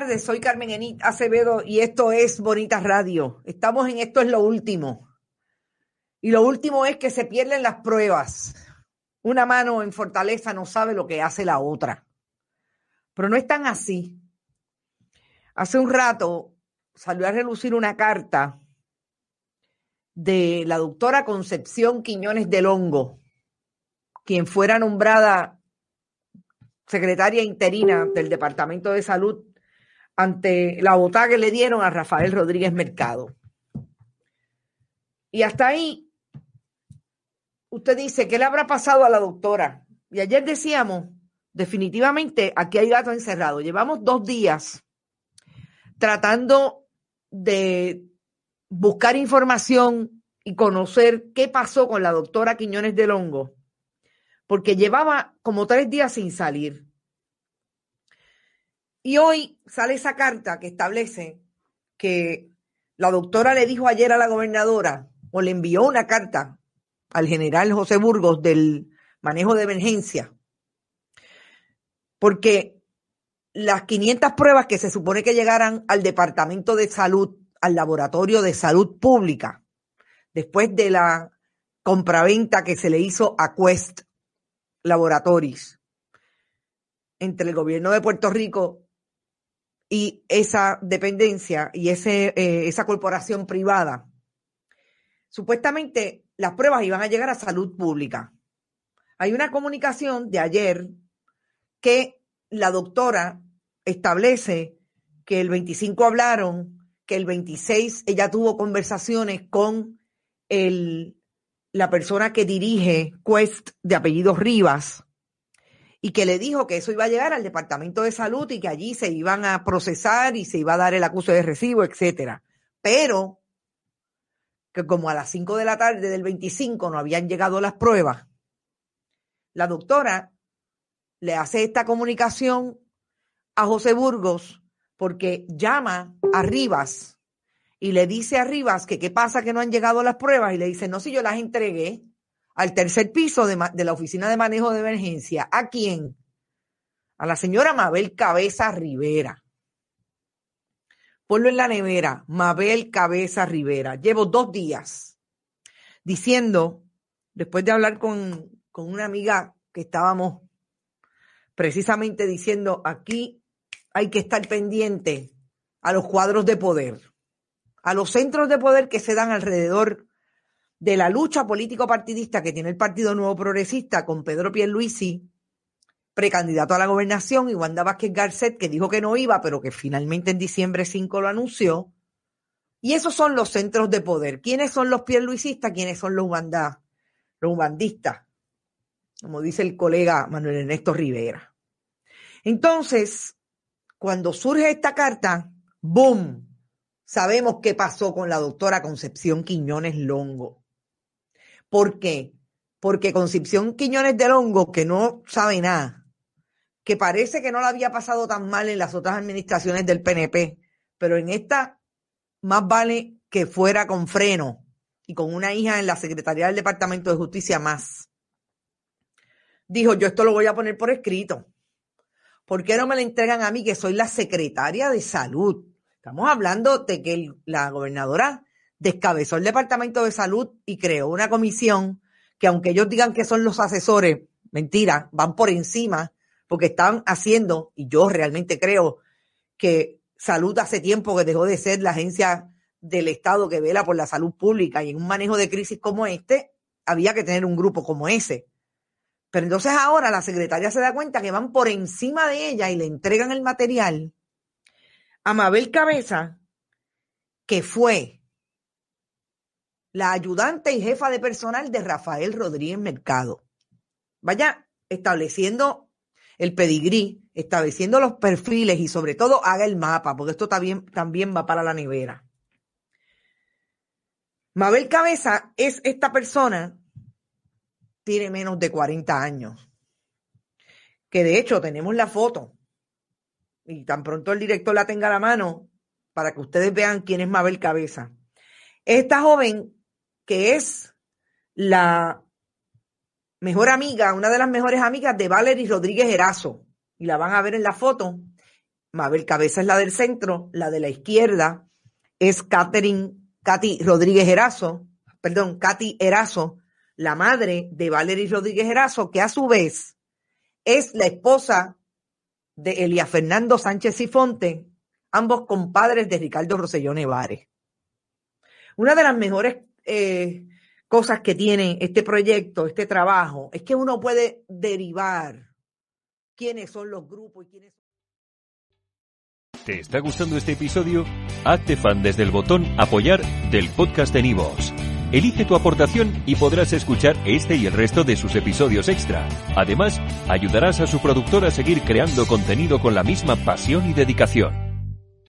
Soy Carmen Enit Acevedo y esto es Bonita Radio. Estamos en esto es lo último. Y lo último es que se pierden las pruebas. Una mano en fortaleza no sabe lo que hace la otra. Pero no es tan así. Hace un rato salió a relucir una carta de la doctora Concepción Quiñones del Hongo, quien fuera nombrada secretaria interina del Departamento de Salud ante la votada que le dieron a Rafael Rodríguez Mercado. Y hasta ahí, usted dice, ¿qué le habrá pasado a la doctora? Y ayer decíamos, definitivamente, aquí hay gato encerrado. Llevamos dos días tratando de buscar información y conocer qué pasó con la doctora Quiñones del Hongo, porque llevaba como tres días sin salir. Y hoy sale esa carta que establece que la doctora le dijo ayer a la gobernadora, o le envió una carta al general José Burgos del manejo de emergencia, porque las 500 pruebas que se supone que llegaran al Departamento de Salud, al Laboratorio de Salud Pública, después de la compraventa que se le hizo a Quest Laboratories entre el gobierno de Puerto Rico y esa dependencia y ese, eh, esa corporación privada, supuestamente las pruebas iban a llegar a salud pública. Hay una comunicación de ayer que la doctora establece que el 25 hablaron, que el 26 ella tuvo conversaciones con el, la persona que dirige Quest de apellido Rivas y que le dijo que eso iba a llegar al Departamento de Salud y que allí se iban a procesar y se iba a dar el acuso de recibo, etcétera. Pero que como a las 5 de la tarde del 25 no habían llegado las pruebas, la doctora le hace esta comunicación a José Burgos porque llama a Rivas y le dice a Rivas que qué pasa que no han llegado las pruebas y le dice, no, si yo las entregué al tercer piso de, la Oficina de Manejo de Emergencia. ¿A quién? A la señora Mabel Cabeza Rivera. Ponlo en la nevera, Mabel Cabeza Rivera. Llevo dos días diciendo, después de hablar con, con una amiga que estábamos precisamente diciendo, aquí hay que estar pendiente a los cuadros de poder, a los centros de poder que se dan alrededor de la lucha político-partidista que tiene el Partido Nuevo Progresista con Pedro Pierluisi, precandidato a la gobernación, y Wanda Vázquez Garcet, que dijo que no iba, pero que finalmente en diciembre 5 lo anunció. Y esos son los centros de poder. ¿Quiénes son los pierluisistas? ¿Quiénes son los Wanda, los? Como dice el colega Manuel Ernesto Rivera. Entonces, cuando surge esta carta, ¡boom! Sabemos qué pasó con la doctora Concepción Quiñones Longo. ¿Por qué? Porque Concepción Quiñones del Hongo, que no sabe nada, que parece que no la había pasado tan mal en las otras administraciones del PNP, pero en esta más vale que fuera con freno y con una hija en la Secretaría del Departamento de Justicia más. Dijo, yo esto lo voy a poner por escrito. ¿Por qué no me lo entregan a mí, que soy la secretaria de salud? Estamos hablando de que la gobernadora descabezó el Departamento de Salud y creó una comisión que aunque ellos digan que son los asesores, mentira, van por encima porque están haciendo, y yo realmente creo que Salud hace tiempo que dejó de ser la agencia del Estado que vela por la salud pública y en un manejo de crisis como este, había que tener un grupo como ese. Pero entonces ahora la secretaria se da cuenta que van por encima de ella y le entregan el material a Mabel Cabeza, que fue la ayudante y jefa de personal de Rafael Rodríguez Mercado. Vaya estableciendo el pedigrí, estableciendo los perfiles y sobre todo haga el mapa, porque esto también, también va para la nevera. Mabel Cabeza es esta persona, tiene menos de 40 años, que de hecho tenemos la foto, y tan pronto el director la tenga a la mano, para que ustedes vean quién es Mabel Cabeza. Esta joven que es la mejor amiga, una de las mejores amigas de Valerie Rodríguez Erazo. Y la van a ver en la foto. Mabel Cabeza es la del centro, la de la izquierda es Catherine, Katy Rodríguez Erazo, perdón, Katy Erazo, la madre de Valery Rodríguez Erazo, que a su vez es la esposa de Elia Fernando Sánchez Sifonte, ambos compadres de Ricardo Rosselló Nevares. Una de las mejores eh, cosas que tiene este proyecto, este trabajo, es que uno puede derivar quiénes son los grupos y quiénes ¿Te está gustando este episodio? Hazte fan desde el botón Apoyar del podcast de Nivos. Elige tu aportación y podrás escuchar este y el resto de sus episodios extra. Además, ayudarás a su productor a seguir creando contenido con la misma pasión y dedicación.